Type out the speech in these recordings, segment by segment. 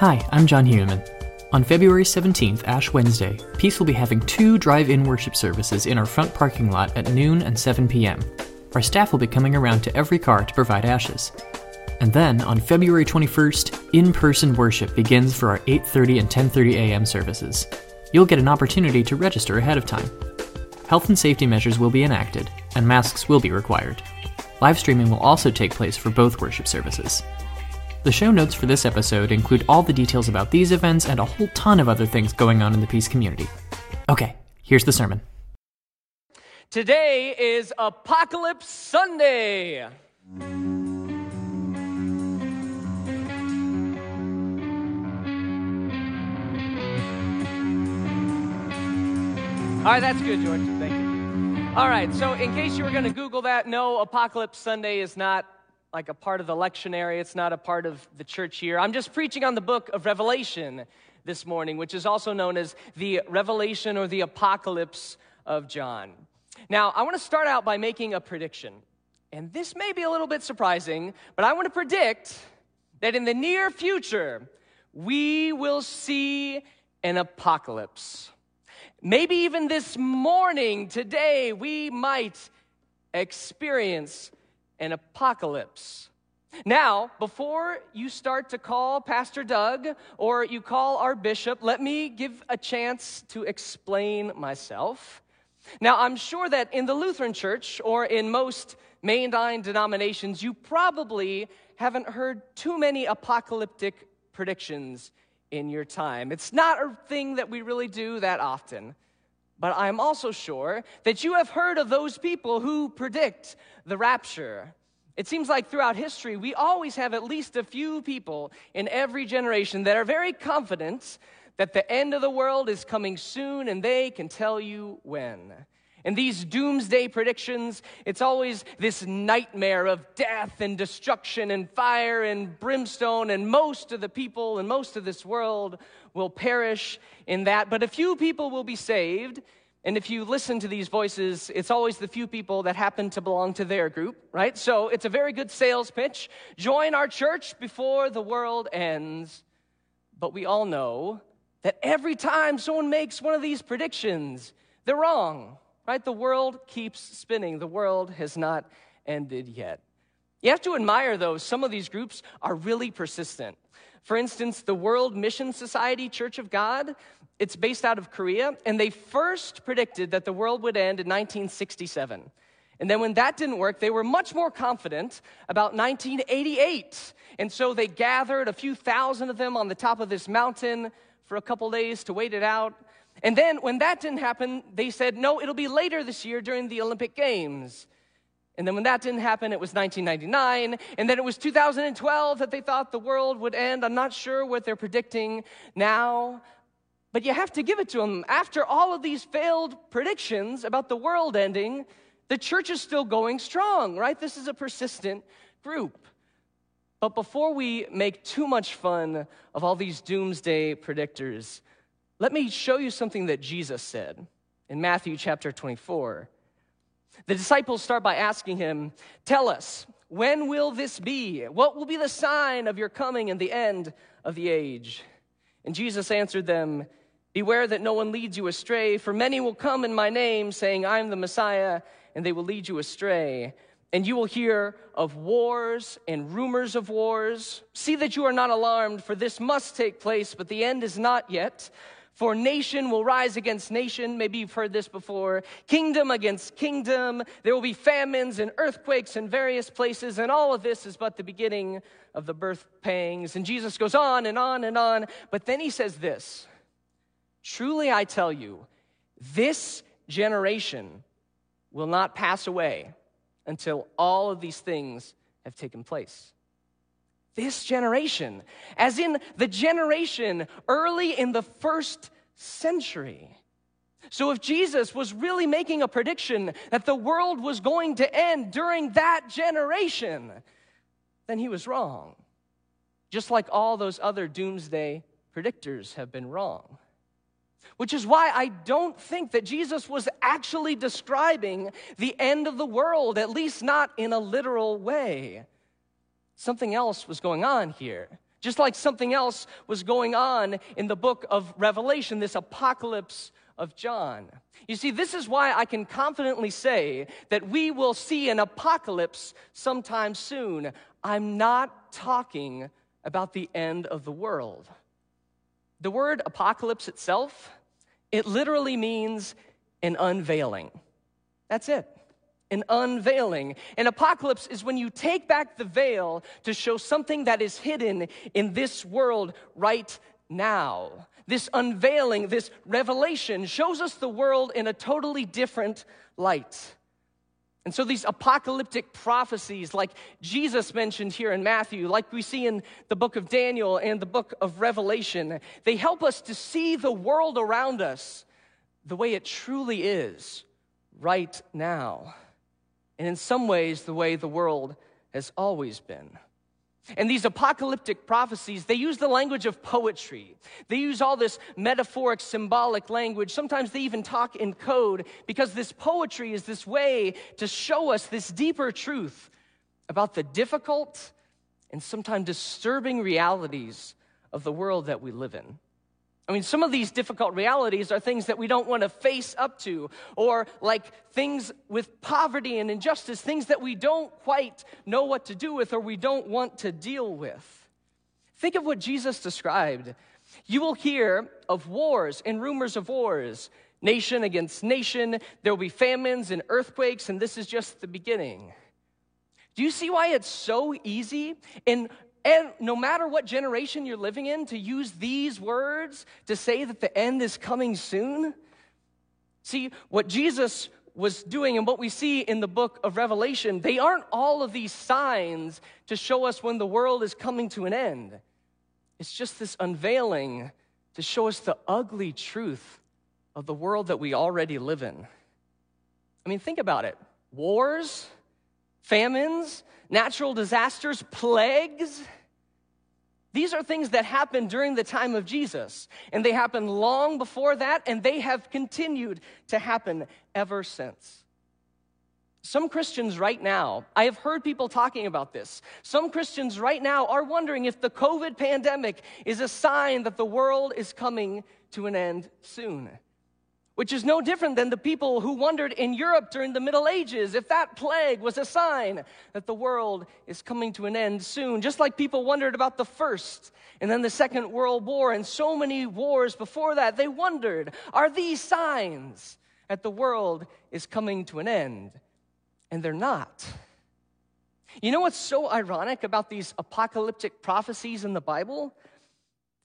Hi, I'm John Heumann. On February 17th, Ash Wednesday, Peace will be having two drive in worship services in our front parking lot at noon and 7 p.m. Our staff will be coming around to every car to provide ashes. And then, on February 21st, in-person worship begins for our 8:30 and 10:30 a.m. services. You'll get an opportunity to register ahead of time. Health and safety measures will be enacted, and masks will be required. Live streaming will also take place for both worship services. The show notes for this episode include all the details about these events and a whole ton of other things going on in the Peace community. Okay, here's the sermon. Today is Apocalypse Sunday. All right, that's good, George. Thank you. All right, so in case you were going to Google that, no, Apocalypse Sunday is not like a part of the lectionary, it's not a part of the church year. I'm just preaching on the book of Revelation this morning, which is also known as the Revelation or the Apocalypse of John. Now, I want to start out by making a prediction. And this may be a little bit surprising, but I want to predict that in the near future, we will see an apocalypse. Maybe even this morning, today, we might experience an apocalypse. Now, before you start to call Pastor Doug or you call our bishop, let me give a chance to explain myself. Now, I'm sure that in the Lutheran Church or in most mainline denominations, you probably haven't heard too many apocalyptic predictions in your time. It's not a thing that we really do that often. But I'm also sure that you have heard of those people who predict the rapture. It seems like throughout history, we always have at least a few people in every generation that are very confident that the end of the world is coming soon and they can tell you when. And these doomsday predictions, it's always this nightmare of death and destruction and fire and brimstone, and most of the people and most of this world will perish in that. But a few people will be saved. And if you listen to these voices, it's always the few people that happen to belong to their group, right? So it's a very good sales pitch. Join our church before the world ends. But we all know that every time someone makes one of these predictions, they're wrong right? The world keeps spinning, the world has not ended yet. You have to admire, though, some of these groups are really persistent. For instance, the World Mission Society Church of God, it's based out of Korea, and they first predicted that the world would end in 1967. And then when that didn't work, they were much more confident about 1988. And so they gathered a few thousand of them on the top of this mountain for a couple days to wait it out. And then when that didn't happen, they said, no, it'll be later this year during the Olympic Games. And then when that didn't happen, it was 1999. And then it was 2012 that they thought the world would end. I'm not sure what they're predicting now. But you have to give it to them. After all of these failed predictions about the world ending, the church is still going strong, right? This is a persistent group. But before we make too much fun of all these doomsday predictors, let me show you something that Jesus said in Matthew chapter 24. The disciples start by asking him, Tell us, when will this be? What will be the sign of your coming and the end of the age? And Jesus answered them, Beware that no one leads you astray, for many will come in my name, saying, I am the Messiah, and they will lead you astray. And you will hear of wars and rumors of wars. See that you are not alarmed, for this must take place, but the end is not yet. For nation will rise against nation. Maybe you've heard this before. Kingdom against kingdom. There will be famines and earthquakes in various places. And all of this is but the beginning of the birth pangs. And Jesus goes on and on and on. But then he says this Truly I tell you, this generation will not pass away until all of these things have taken place this generation, as in the generation early in the first century. So, if Jesus was really making a prediction that the world was going to end during that generation, then he was wrong. Just like all those other doomsday predictors have been wrong. Which is why I don't think that Jesus was actually describing the end of the world, at least not in a literal way. Something else was going on here. Just like something else was going on in the book of Revelation, this apocalypse of John. You see, this is why I can confidently say that we will see an apocalypse sometime soon. I'm not talking about the end of the world. The word apocalypse itself, it literally means an unveiling. That's it. An unveiling. An apocalypse is when you take back the veil to show something that is hidden in this world right now. This unveiling, this revelation shows us the world in a totally different light. And so, these apocalyptic prophecies, like Jesus mentioned here in Matthew, like we see in the book of Daniel and the book of Revelation, they help us to see the world around us the way it truly is right now. And in some ways, the way the world has always been. And these apocalyptic prophecies, they use the language of poetry. They use all this metaphoric, symbolic language. Sometimes they even talk in code because this poetry is this way to show us this deeper truth about the difficult and sometimes disturbing realities of the world that we live in. I mean, some of these difficult realities are things that we don't want to face up to, or like things with poverty and injustice, things that we don't quite know what to do with or we don't want to deal with. Think of what Jesus described. You will hear of wars and rumors of wars, nation against nation. There will be famines and earthquakes, and this is just the beginning. Do you see why it's so easy in and no matter what generation you're living in, to use these words to say that the end is coming soon. See, what Jesus was doing and what we see in the book of Revelation, they aren't all of these signs to show us when the world is coming to an end. It's just this unveiling to show us the ugly truth of the world that we already live in. I mean, think about it wars, famines, natural disasters, plagues. These are things that happened during the time of Jesus, and they happened long before that, and they have continued to happen ever since. Some Christians right now, I have heard people talking about this. Some Christians right now are wondering if the COVID pandemic is a sign that the world is coming to an end soon which is no different than the people who wondered in Europe during the Middle Ages if that plague was a sign that the world is coming to an end soon. Just like people wondered about the First and then the Second World War and so many wars before that, they wondered are these signs that the world is coming to an end? And they're not. You know what's so ironic about these apocalyptic prophecies in the Bible?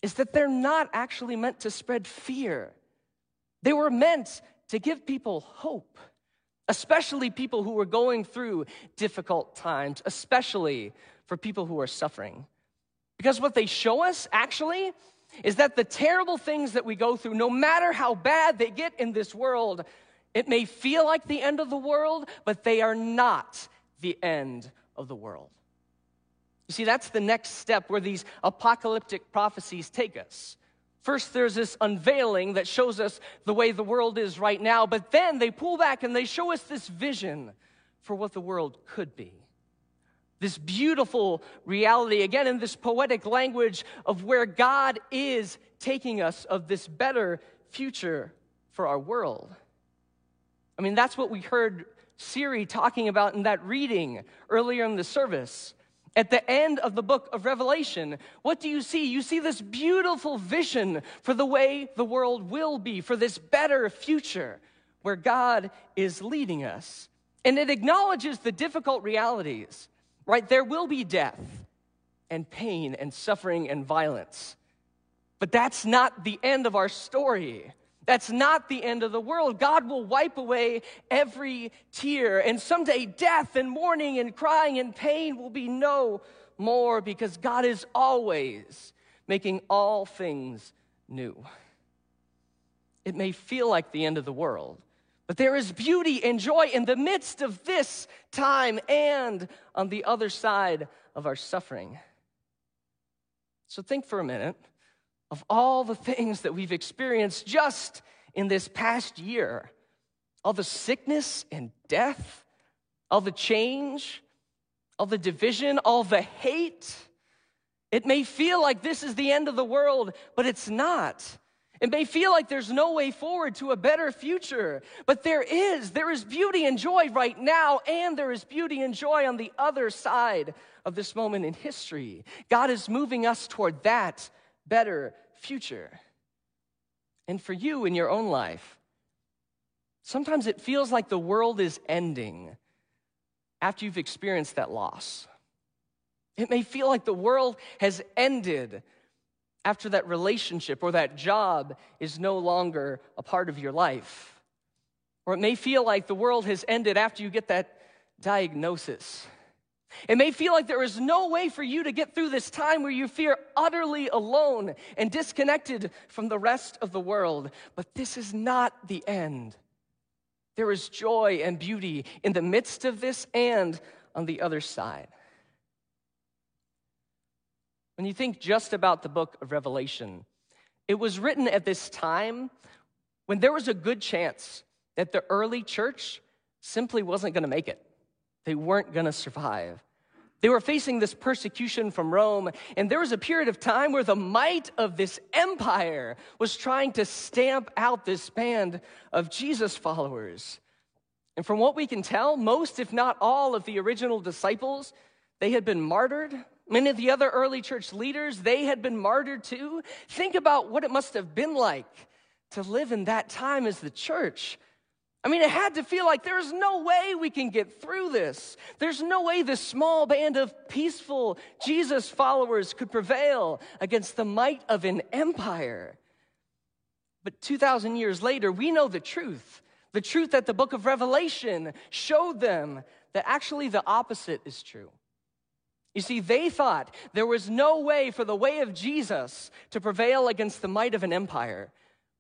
Is that they're not actually meant to spread fear. They were meant to give people hope, especially people who were going through difficult times, especially for people who are suffering. Because what they show us actually is that the terrible things that we go through, no matter how bad they get in this world, it may feel like the end of the world, but they are not the end of the world. You see, that's the next step where these apocalyptic prophecies take us. First, there's this unveiling that shows us the way the world is right now, but then they pull back and they show us this vision for what the world could be. This beautiful reality, again, in this poetic language of where God is taking us, of this better future for our world. I mean, that's what we heard Siri talking about in that reading earlier in the service. At the end of the book of Revelation, what do you see? You see this beautiful vision for the way the world will be, for this better future where God is leading us. And it acknowledges the difficult realities, right? There will be death and pain and suffering and violence. But that's not the end of our story. That's not the end of the world. God will wipe away every tear. And someday, death and mourning and crying and pain will be no more because God is always making all things new. It may feel like the end of the world, but there is beauty and joy in the midst of this time and on the other side of our suffering. So think for a minute of all the things that we've experienced just in this past year all the sickness and death, all the change, all the division, all the hate. It may feel like this is the end of the world, but it's not. It may feel like there's no way forward to a better future, but there is. There is beauty and joy right now, and there is beauty and joy on the other side of this moment in history. God is moving us toward that better future. And for you in your own life, sometimes it feels like the world is ending after you've experienced that loss. It may feel like the world has ended after that relationship or that job is no longer a part of your life. Or it may feel like the world has ended after you get that diagnosis. It may feel like there is no way for you to get through this time where you feel utterly alone and disconnected from the rest of the world. But this is not the end. There is joy and beauty in the midst of this and on the other side. When you think just about the book of Revelation, it was written at this time when there was a good chance that the early church simply wasn't going to make it. They weren't going to survive. They were facing this persecution from Rome, and there was a period of time where the might of this empire was trying to stamp out this band of Jesus followers. And from what we can tell, most, if not all, of the original disciples, they had been martyred Many of the other early church leaders, they had been martyred too. Think about what it must have been like to live in that time as the church. I mean, it had to feel like there's no way we can get through this. There's no way this small band of peaceful Jesus followers could prevail against the might of an empire. But 2,000 years later, we know the truth the truth that the book of Revelation showed them that actually the opposite is true. You see, they thought there was no way for the way of Jesus to prevail against the might of an empire.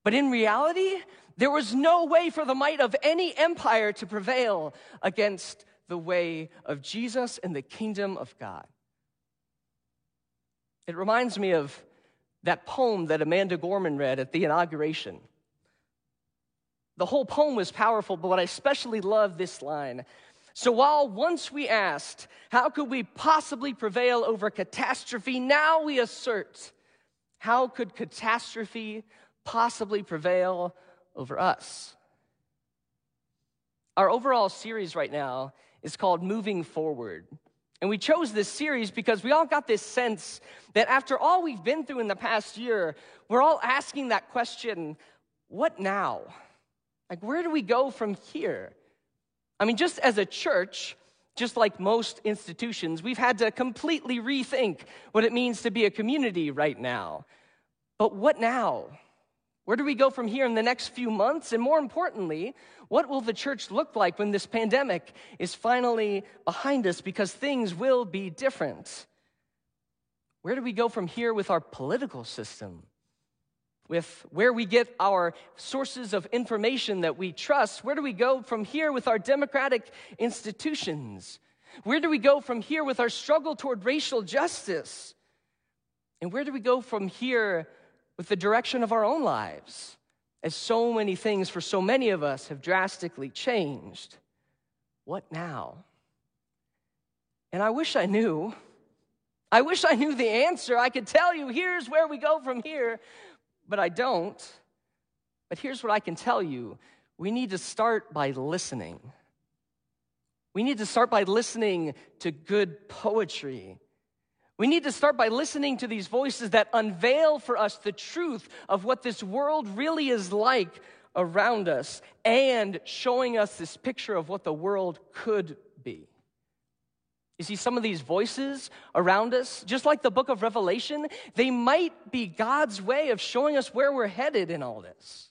But in reality, there was no way for the might of any empire to prevail against the way of Jesus and the kingdom of God. It reminds me of that poem that Amanda Gorman read at the inauguration. The whole poem was powerful, but what I especially love this line so while once we asked, how could we possibly prevail over catastrophe, now we assert, how could catastrophe possibly prevail over us? Our overall series right now is called Moving Forward. And we chose this series because we all got this sense that after all we've been through in the past year, we're all asking that question what now? Like, where do we go from here? I mean, just as a church, just like most institutions, we've had to completely rethink what it means to be a community right now. But what now? Where do we go from here in the next few months? And more importantly, what will the church look like when this pandemic is finally behind us? Because things will be different. Where do we go from here with our political system? with where we get our sources of information that we trust. Where do we go from here with our democratic institutions? Where do we go from here with our struggle toward racial justice? And where do we go from here with the direction of our own lives? As so many things for so many of us have drastically changed. What now? And I wish I knew. I wish I knew the answer. I could tell you, here's where we go from here but I don't. But here's what I can tell you we need to start by listening. We need to start by listening to good poetry. We need to start by listening to these voices that unveil for us the truth of what this world really is like around us and showing us this picture of what the world could be. You see, some of these voices around us, just like the book of Revelation, they might be God's way of showing us where we're headed in all this.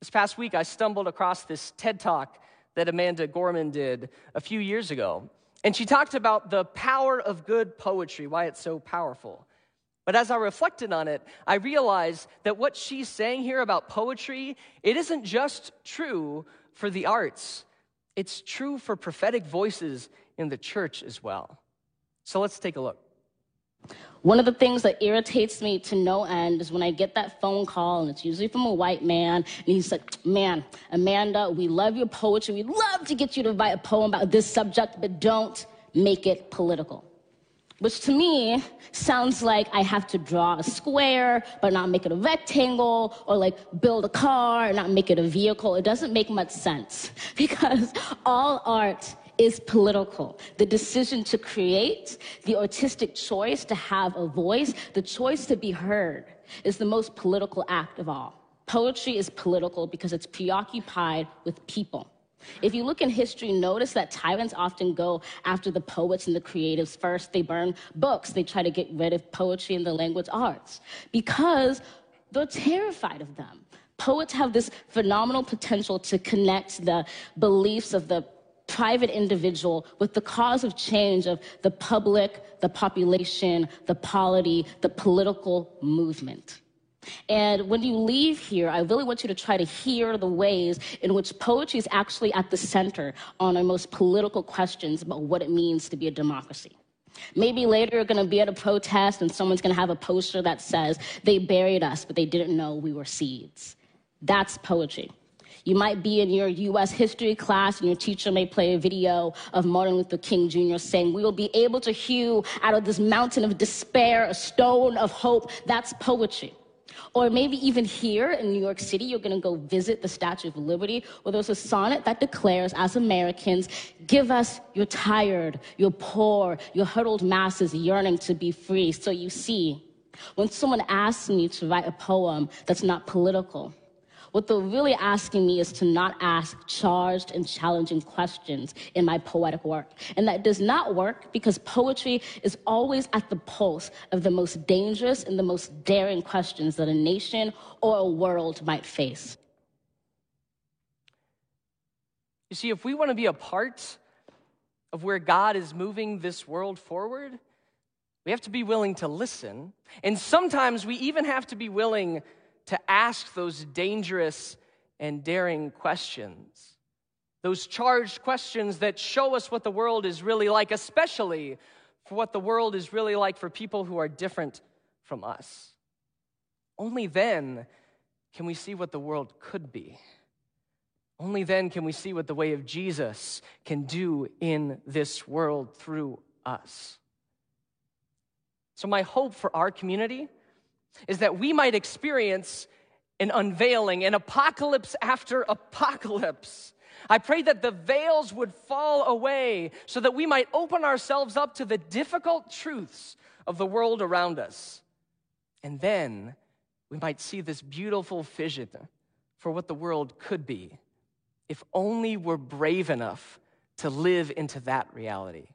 This past week, I stumbled across this TED talk that Amanda Gorman did a few years ago. And she talked about the power of good poetry, why it's so powerful. But as I reflected on it, I realized that what she's saying here about poetry, it isn't just true for the arts. It's true for prophetic voices in the church as well. So let's take a look. One of the things that irritates me to no end is when I get that phone call, and it's usually from a white man, and he's like, Man, Amanda, we love your poetry. We'd love to get you to write a poem about this subject, but don't make it political. which to me sounds like I have to draw a square but not make it a rectangle, or like build a car and not make it a vehicle. It doesn't make much sense because all art is political. The decision to create, the artistic choice to have a voice, the choice to be heard is the most political act of all. Poetry is political because it's preoccupied with people. If you look in history, notice that tyrants often go after the poets and the creatives first. They burn books, they try to get rid of poetry and the language arts because they're terrified of them. Poets have this phenomenal potential to connect the beliefs of the private individual with the cause of change of the public, the population, the polity, the political movement. And when you leave here, I really want you to try to hear the ways in which poetry is actually at the center on our most political questions about what it means to be a democracy. Maybe later you're going to be at a protest and someone's going to have a poster that says, they buried us, but they didn't know we were seeds. That's poetry. You might be in your US history class and your teacher may play a video of Martin Luther King Jr. saying, We will be able to hew out of this mountain of despair a stone of hope. That's poetry. Or maybe even here in New York City, you're going to go visit the Statue of Liberty, where there's a sonnet that declares, as Americans, give us your tired, your poor, your huddled masses yearning to be free. So you see, when someone asks me to write a poem that's not political, what they're really asking me is to not ask charged and challenging questions in my poetic work. And that does not work because poetry is always at the pulse of the most dangerous and the most daring questions that a nation or a world might face. You see, if we want to be a part of where God is moving this world forward, we have to be willing to listen. And sometimes we even have to be willing to ask those dangerous and daring questions. Those charged questions that show us what the world is really like, especially for what the world is really like for people who are different from us. Only then can we see what the world could be. Only then can we see what the way of Jesus can do in this world through us. So, my hope for our community is that we might experience an unveiling, an apocalypse after apocalypse. I pray that the veils would fall away so that we might open ourselves up to the difficult truths of the world around us. And then we might see this beautiful vision for what the world could be if only we're brave enough to live into that reality.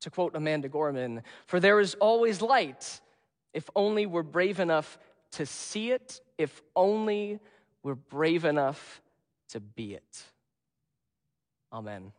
To quote Amanda Gorman, for there is always light if only we're brave enough to see it, if only we're brave enough to be it. Amen.